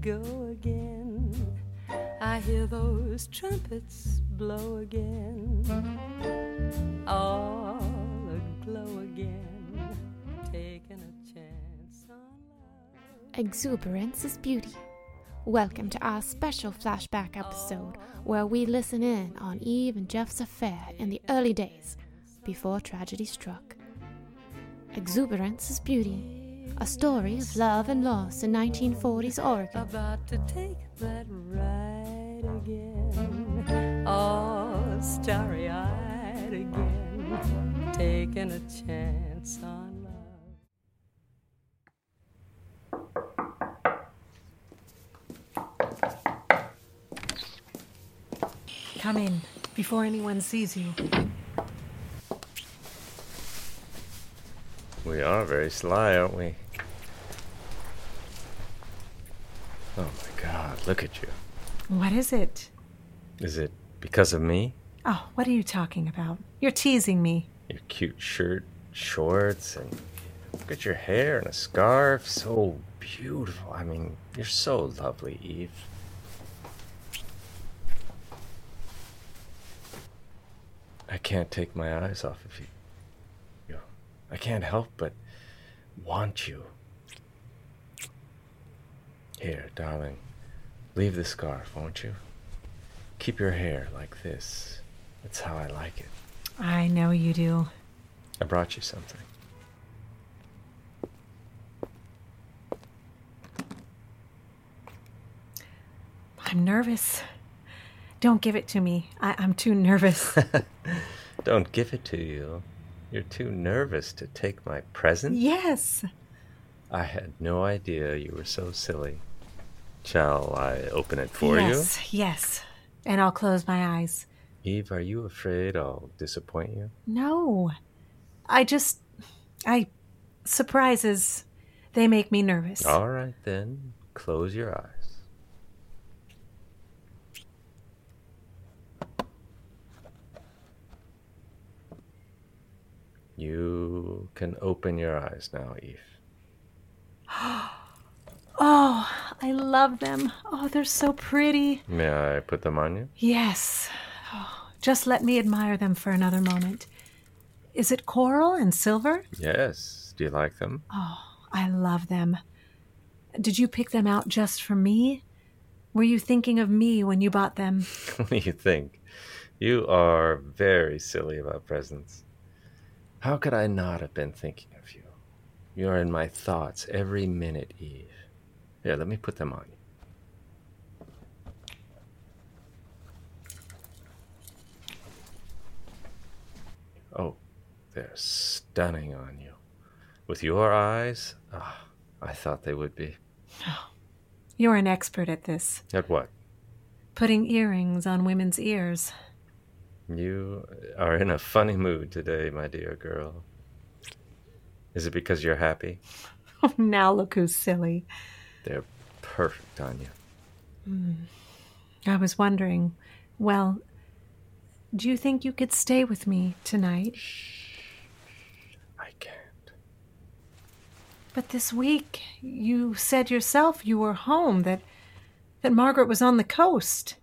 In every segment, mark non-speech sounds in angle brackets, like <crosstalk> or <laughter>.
go again. I hear those trumpets blow again. All aglow again. Taking a chance. Exuberance is beauty. Welcome to our special flashback episode where we listen in on Eve and Jeff's affair in the early days before tragedy struck. Exuberance is beauty, a story of love and loss in 1940s Oregon. About to take that ride again. All starry eyed again. Taking a chance on love. Come in before anyone sees you. We are very sly, aren't we? Oh my god, look at you. What is it? Is it because of me? Oh, what are you talking about? You're teasing me. Your cute shirt, shorts, and look at your hair and a scarf. So beautiful. I mean, you're so lovely, Eve. I can't take my eyes off of you. You know, I can't help but want you. Here, darling, leave the scarf, won't you? Keep your hair like this. That's how I like it. I know you do. I brought you something. I'm nervous. Don't give it to me. I- I'm too nervous. <laughs> Don't give it to you. You're too nervous to take my present. yes. I had no idea you were so silly. Shall I open it for you? yes, yes. And I'll close my eyes. Eve, are you afraid I'll disappoint you? No. I just. I. Surprises. They make me nervous. All right, then. Close your eyes. You can open your eyes now, Eve. <gasps> <gasps> Oh, I love them. Oh, they're so pretty. May I put them on you? Yes. Oh, just let me admire them for another moment. Is it coral and silver? Yes. Do you like them? Oh, I love them. Did you pick them out just for me? Were you thinking of me when you bought them? <laughs> what do you think? You are very silly about presents. How could I not have been thinking of you? You are in my thoughts every minute, Eve. Here, let me put them on. Oh, they're stunning on you. With your eyes, ah, I thought they would be. <sighs> You're an expert at this. At what? Putting earrings on women's ears. You are in a funny mood today, my dear girl. Is it because you're happy? <laughs> now look who's silly. They're perfect on you. I was wondering, well, do you think you could stay with me tonight? Shh. I can't. But this week, you said yourself you were home, that that Margaret was on the coast.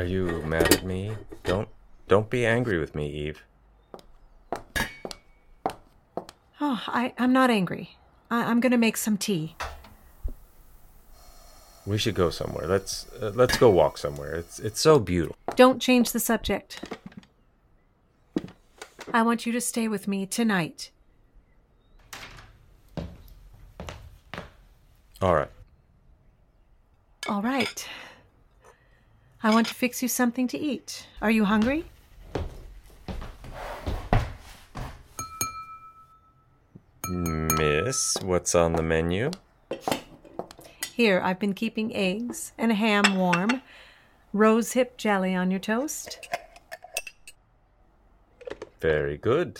Are you mad at me? Don't don't be angry with me, Eve. Oh, I, I'm not angry. I, I'm going to make some tea. We should go somewhere. Let's uh, let's go walk somewhere. It's it's so beautiful. Don't change the subject. I want you to stay with me tonight. All right. All right. I want to fix you something to eat. Are you hungry? Miss, what's on the menu? Here, I've been keeping eggs and ham warm, rose hip jelly on your toast. Very good.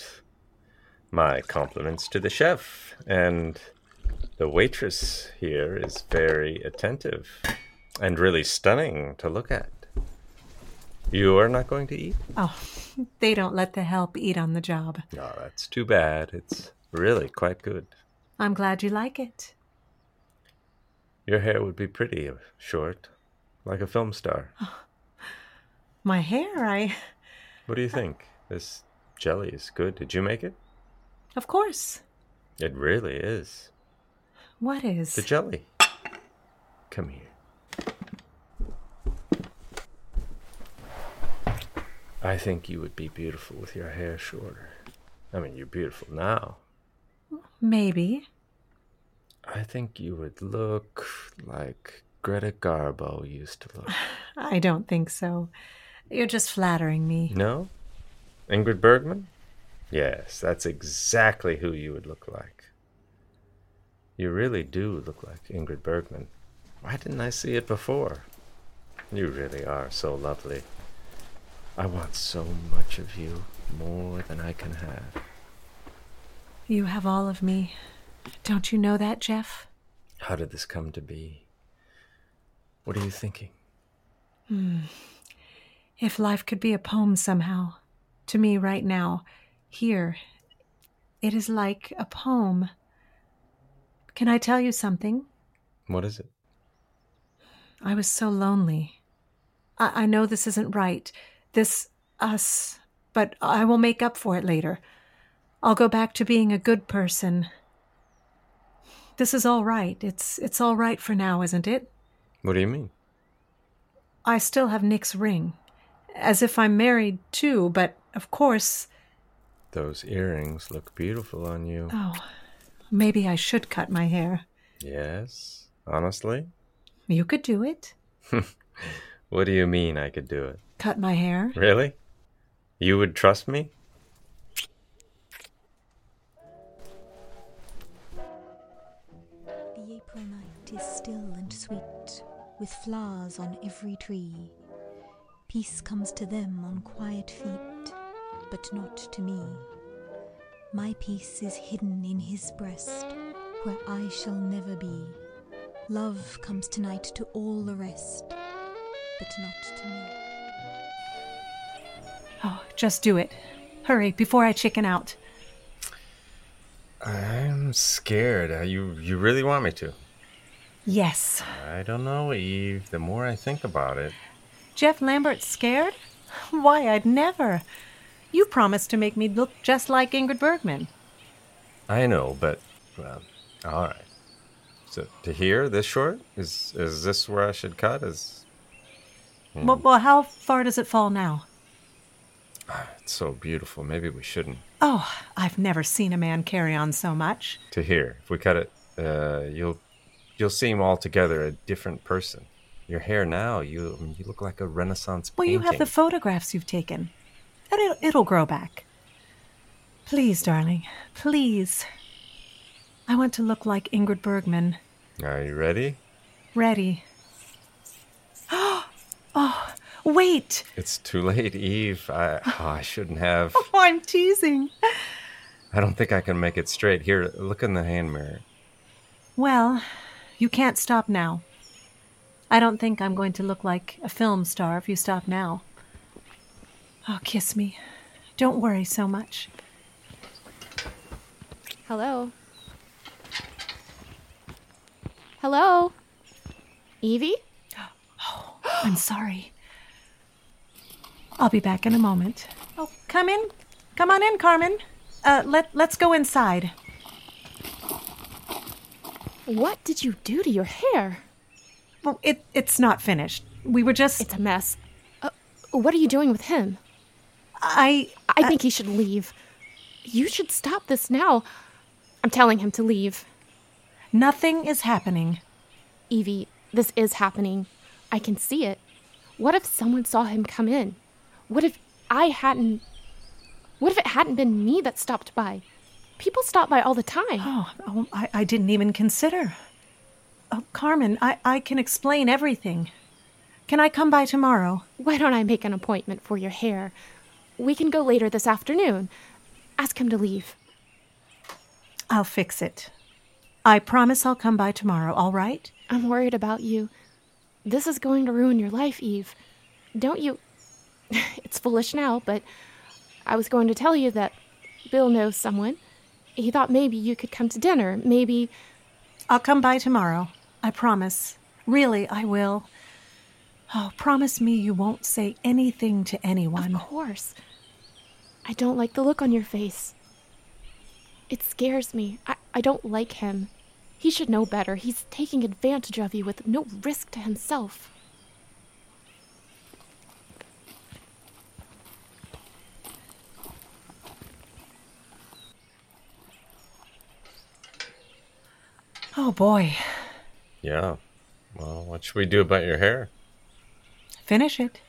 My compliments to the chef. And the waitress here is very attentive and really stunning to look at. You are not going to eat? Oh, <laughs> they don't let the help eat on the job. No, that's too bad. It's really quite good. I'm glad you like it. Your hair would be pretty uh, short, like a film star. <sighs> My hair, I. <laughs> What do you think? This jelly is good. Did you make it? Of course. It really is. What is? The jelly. Come here. I think you would be beautiful with your hair shorter. I mean, you're beautiful now. Maybe. I think you would look like Greta Garbo used to look. <sighs> I don't think so. You're just flattering me. No? Ingrid Bergman? Yes, that's exactly who you would look like. You really do look like Ingrid Bergman. Why didn't I see it before? You really are so lovely. I want so much of you, more than I can have. You have all of me. Don't you know that, Jeff? How did this come to be? What are you thinking? Hmm. If life could be a poem somehow, to me right now, here, it is like a poem. Can I tell you something? What is it? I was so lonely. I, I know this isn't right, this us, but I will make up for it later. I'll go back to being a good person. This is all right. It's it's all right for now, isn't it? What do you mean? I still have Nick's ring. As if I'm married too, but of course, Those earrings look beautiful on you. oh, maybe I should cut my hair. Yes? Honestly? You could do it. <laughs> What do you mean I could do it? Cut my hair. Really? You would trust me? The April night is still and sweet, with flowers on every tree. Peace comes to them on quiet feet, but not to me. My peace is hidden in his breast, where I shall never be. Love comes tonight to all the rest, but not to me. Just do it. Hurry, before I chicken out. I'm scared. Uh, you you really want me to? Yes. I don't know, Eve. The more I think about it, Jeff Lambert's scared? Why, I'd never. You promised to make me look just like Ingrid Bergman. I know, but well, all right. So to here, this short is is this where I should cut? Is Well, well, how far does it fall now? It's so beautiful. Maybe we shouldn't. Oh, I've never seen a man carry on so much. To here, if we cut it, uh, you'll you'll seem altogether a different person. Your hair now, you I mean, you look like a Renaissance Well, painting. you have the photographs you've taken. And it'll, it'll grow back. Please, darling, please. I want to look like Ingrid Bergman. Are you ready? Ready. Oh, wait! It's too late, Eve. I oh, I shouldn't have. <laughs> Oh, I'm teasing. I don't think I can make it straight. Here, look in the hand mirror. Well, you can't stop now. I don't think I'm going to look like a film star if you stop now. Oh, kiss me. Don't worry so much. Hello? Hello? Evie? <gasps> Oh, I'm sorry. I'll be back in a moment. Oh, come in. Come on in, Carmen. Uh, let, let's go inside. What did you do to your hair? Well, it, it's not finished. We were just. It's a mess. Uh, what are you doing with him? I. I think he should leave. You should stop this now. I'm telling him to leave. Nothing is happening. Evie, this is happening. I can see it. What if someone saw him come in? What if I hadn't. What if it hadn't been me that stopped by? People stop by all the time. Oh, oh I, I didn't even consider. Oh, Carmen, I, I can explain everything. Can I come by tomorrow? Why don't I make an appointment for your hair? We can go later this afternoon. Ask him to leave. I'll fix it. I promise I'll come by tomorrow, all right? I'm worried about you. This is going to ruin your life, Eve. Don't you. <laughs> it's foolish now, but I was going to tell you that Bill knows someone. He thought maybe you could come to dinner. Maybe. I'll come by tomorrow. I promise. Really, I will. Oh, promise me you won't say anything to anyone. Of course. I don't like the look on your face. It scares me. I, I don't like him. He should know better. He's taking advantage of you with no risk to himself. Oh boy. Yeah. Well, what should we do about your hair? Finish it.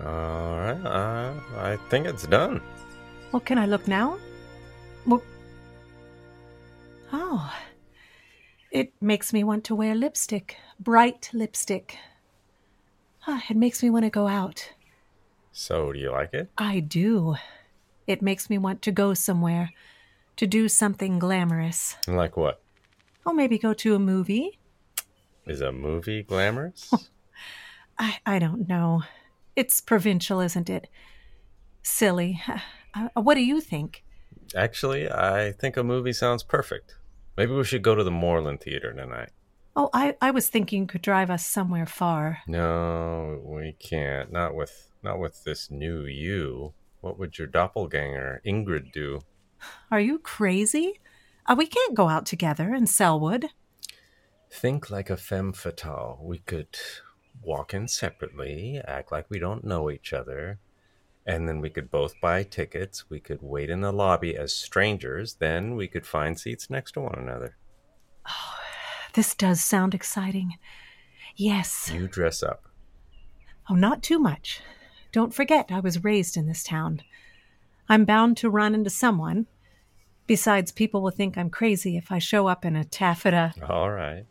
All right. Uh, I think it's done. Well, can I look now? Oh, it makes me want to wear lipstick, bright lipstick. Ah, it makes me want to go out. So, do you like it? I do. It makes me want to go somewhere, to do something glamorous. Like what? Oh, maybe go to a movie. Is a movie glamorous? <laughs> I, I don't know. It's provincial, isn't it? Silly. <sighs> Uh, what do you think? Actually, I think a movie sounds perfect. Maybe we should go to the Moreland Theater tonight. Oh, I, I was thinking you could drive us somewhere far. No, we can't. Not with not with this new you. What would your doppelganger Ingrid do? Are you crazy? Uh, we can't go out together in Sellwood. Think like a femme fatale. We could walk in separately, act like we don't know each other, and then we could both buy tickets. We could wait in the lobby as strangers. Then we could find seats next to one another. Oh, This does sound exciting. Yes. You dress up. Oh, not too much. Don't forget, I was raised in this town. I'm bound to run into someone. Besides, people will think I'm crazy if I show up in a taffeta. All right.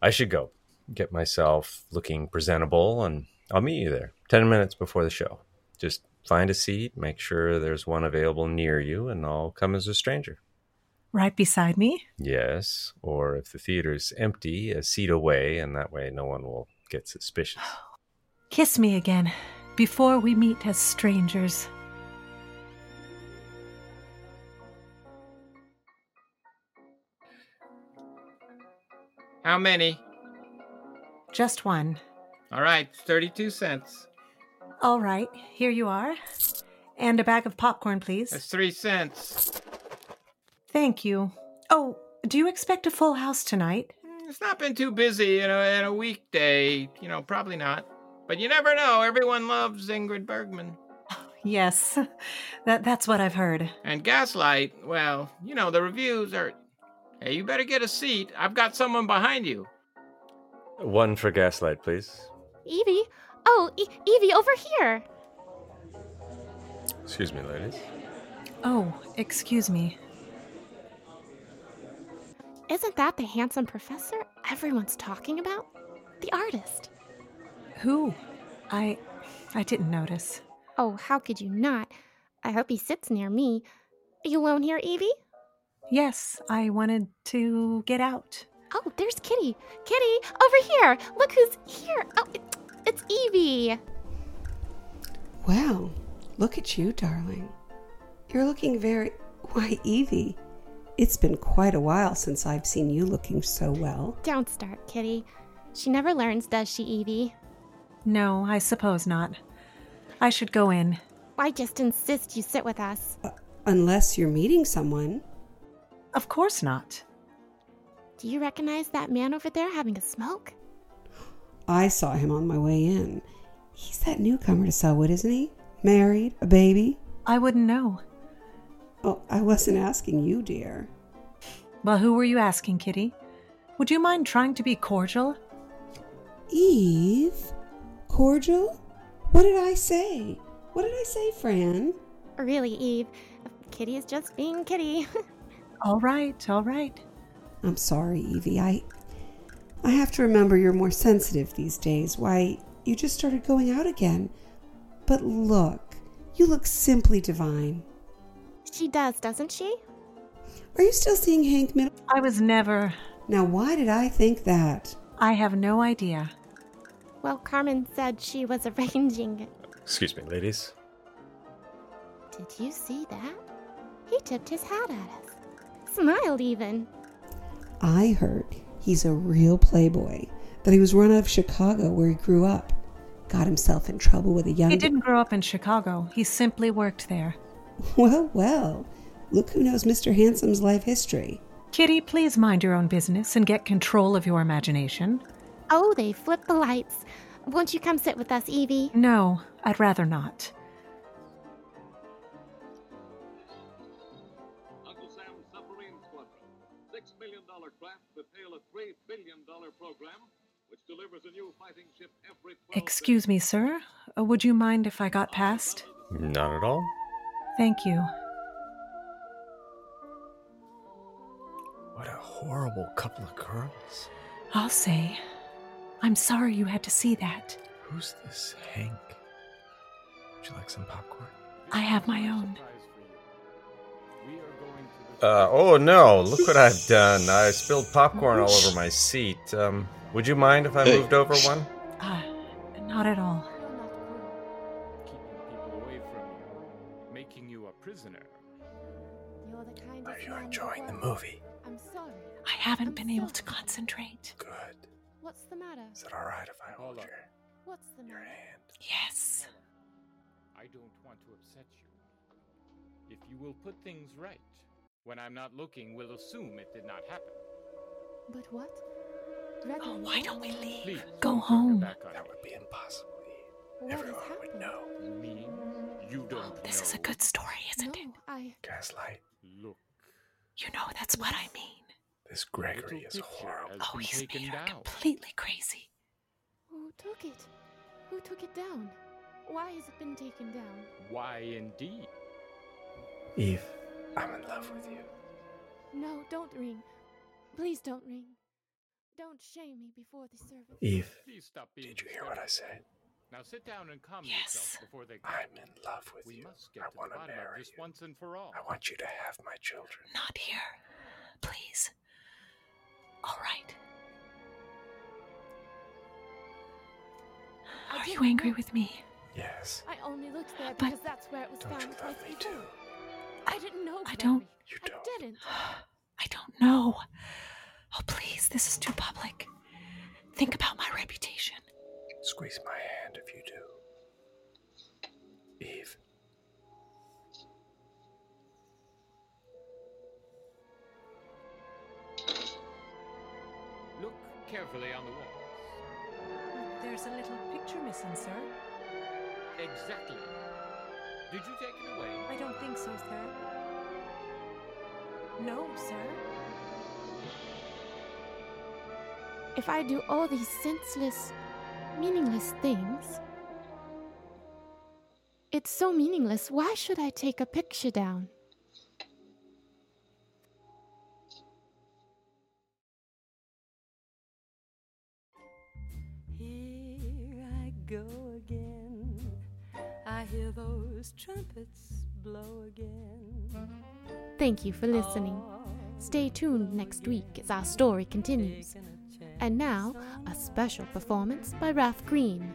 I should go. Get myself looking presentable, and I'll meet you there 10 minutes before the show. Just find a seat, make sure there's one available near you, and I'll come as a stranger. Right beside me? Yes, or if the theater's empty, a seat away, and that way no one will get suspicious. <sighs> Kiss me again before we meet as strangers. How many? Just one. All right, 32 cents. All right, here you are. And a bag of popcorn, please. That's three cents. Thank you. Oh, do you expect a full house tonight? Mm, it's not been too busy, you know, in a weekday. You know, probably not. But you never know. Everyone loves Ingrid Bergman. <laughs> Yes, <laughs> that, that's what I've heard. And Gaslight, well, you know, the reviews are. Hey, you better get a seat. I've got someone behind you. One for Gaslight, please. Evie? Oh, e- Evie, over here. Excuse me, ladies. Oh, excuse me. Isn't that the handsome professor everyone's talking about? The artist. Who? I I didn't notice. Oh, how could you not? I hope he sits near me. Are you alone here, Evie? Yes, I wanted to get out. Oh, there's Kitty. Kitty, over here. Look who's here. Oh, it, it's Evie. Well, look at you, darling. You're looking very. Why, Evie, it's been quite a while since I've seen you looking so well. Don't start, Kitty. She never learns, does she, Evie? No, I suppose not. I should go in. I just insist you sit with us. Uh, unless you're meeting someone. Of course not. Do you recognize that man over there having a smoke? I saw him on my way in. He's that newcomer to Sellwood, isn't he? Married, a baby? I wouldn't know. Oh, I wasn't asking you, dear. Well, who were you asking, Kitty? Would you mind trying to be cordial? Eve? Cordial? What did I say? What did I say, Fran? Really, Eve. Kitty is just being Kitty. <laughs> All right, all right. I'm sorry, Evie. I I have to remember you're more sensitive these days. Why, you just started going out again. But look, you look simply divine. She does, doesn't she? Are you still seeing Hank Middle? I was never. Now, why did I think that? I have no idea. Well, Carmen said she was <laughs> arranging it. Excuse me, ladies. Did you see that? He tipped his hat at us. Smiled even. I heard he's a real playboy, that he was run out of Chicago where he grew up. Got himself in trouble with a young. He didn't grow up in Chicago. He simply worked there. <laughs> Well, well. Look who knows Mr. Handsome's life history. Kitty, please mind your own business and get control of your imagination. Oh, they flipped the lights. Won't you come sit with us, Evie? No, I'd rather not. $6 million craft that tail a $3 billion program, which delivers a new fighting ship every. Excuse me, sir. Uh, would you mind if I got past? Not at all. Thank you. What a horrible couple of girls. I'll say. I'm sorry you had to see that. Who's this Hank? Would you like some popcorn? I have my own. We are uh, oh no, look what I've done. I spilled popcorn all over my seat. Um, would you mind if I Hey. moved over one? Uh, not at all. Keeping people away from you, making you a prisoner. You're the kind Are you enjoying the movie? I'm sorry. I haven't been able to concentrate. Good. What's the matter? Is it alright if I hold Paula. your, What's the your matter? hand? Yes. I don't want to upset you. If you will put things right, when I'm not looking, we'll assume it did not happen. But what? Oh, why don't we leave? Please, Go home. back on That me. would be impossible. What has Everyone would know. You mean you don't oh, This is a good story, isn't no, it? I. Gaslight. Look, You know that's what I mean. This Gregory is horrible. Oh, he's taken made her down. completely crazy. Who took it? Who took it down? Why has it been taken down? Why indeed? Eve, I'm in love with you. No, don't ring. Please don't ring. Don't shame me before the service. Eve, Please stop being did you hear what I said? Now sit down and calm Yes. yourself before they come. I'm in love with We you. must get I want to marry this you. once and for all. I want you to have my children. Not here. Please. All right. I Are you angry look. with me? Yes. I only looked there But- because that's where it was Don't you found love twice me before. too? I didn't know. I don't- Gregory. You don't. didn't. I don't know. Oh, please, this is too public. Think about my reputation. Squeeze my hand if you do. Eve. Look carefully on the walls. There's a little picture missing, sir. Exactly. Did you take it away? I don't think so, sir. No, sir. If I do all these senseless, meaningless things, it's so meaningless. Why should I take a picture down? Here I go again. I hear those trumpets blow again. Thank you for listening. Stay tuned next week as our story continues. Taking a chance And now, a special performance by Ralph Green.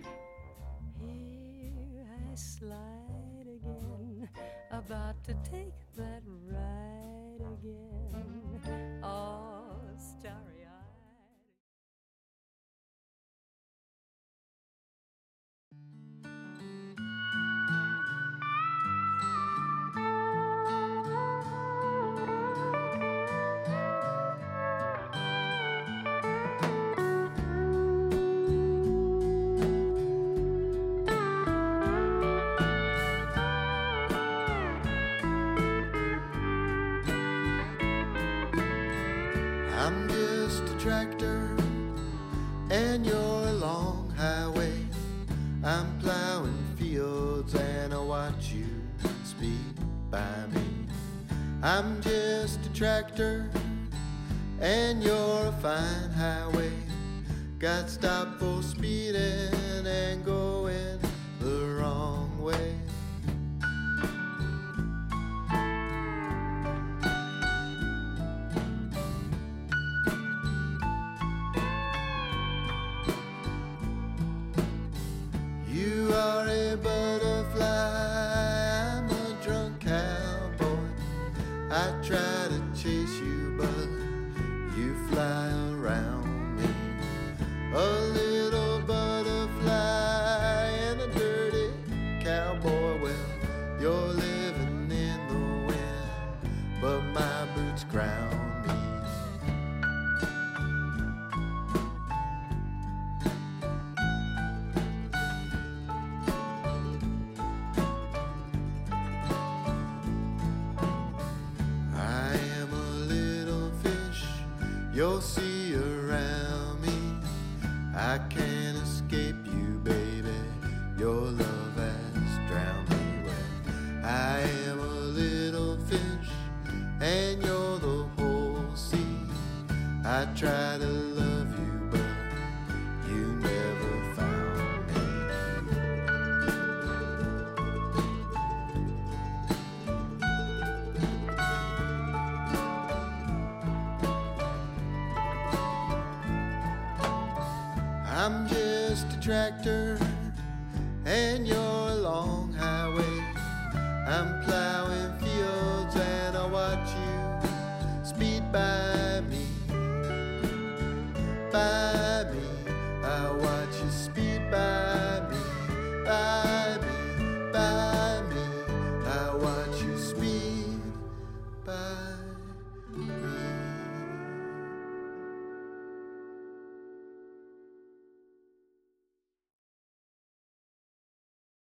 Here I slide again, about to take that ride again. Tractor and you're a fine highway. Got stopped for speeding and you'll see I'm just a tractor,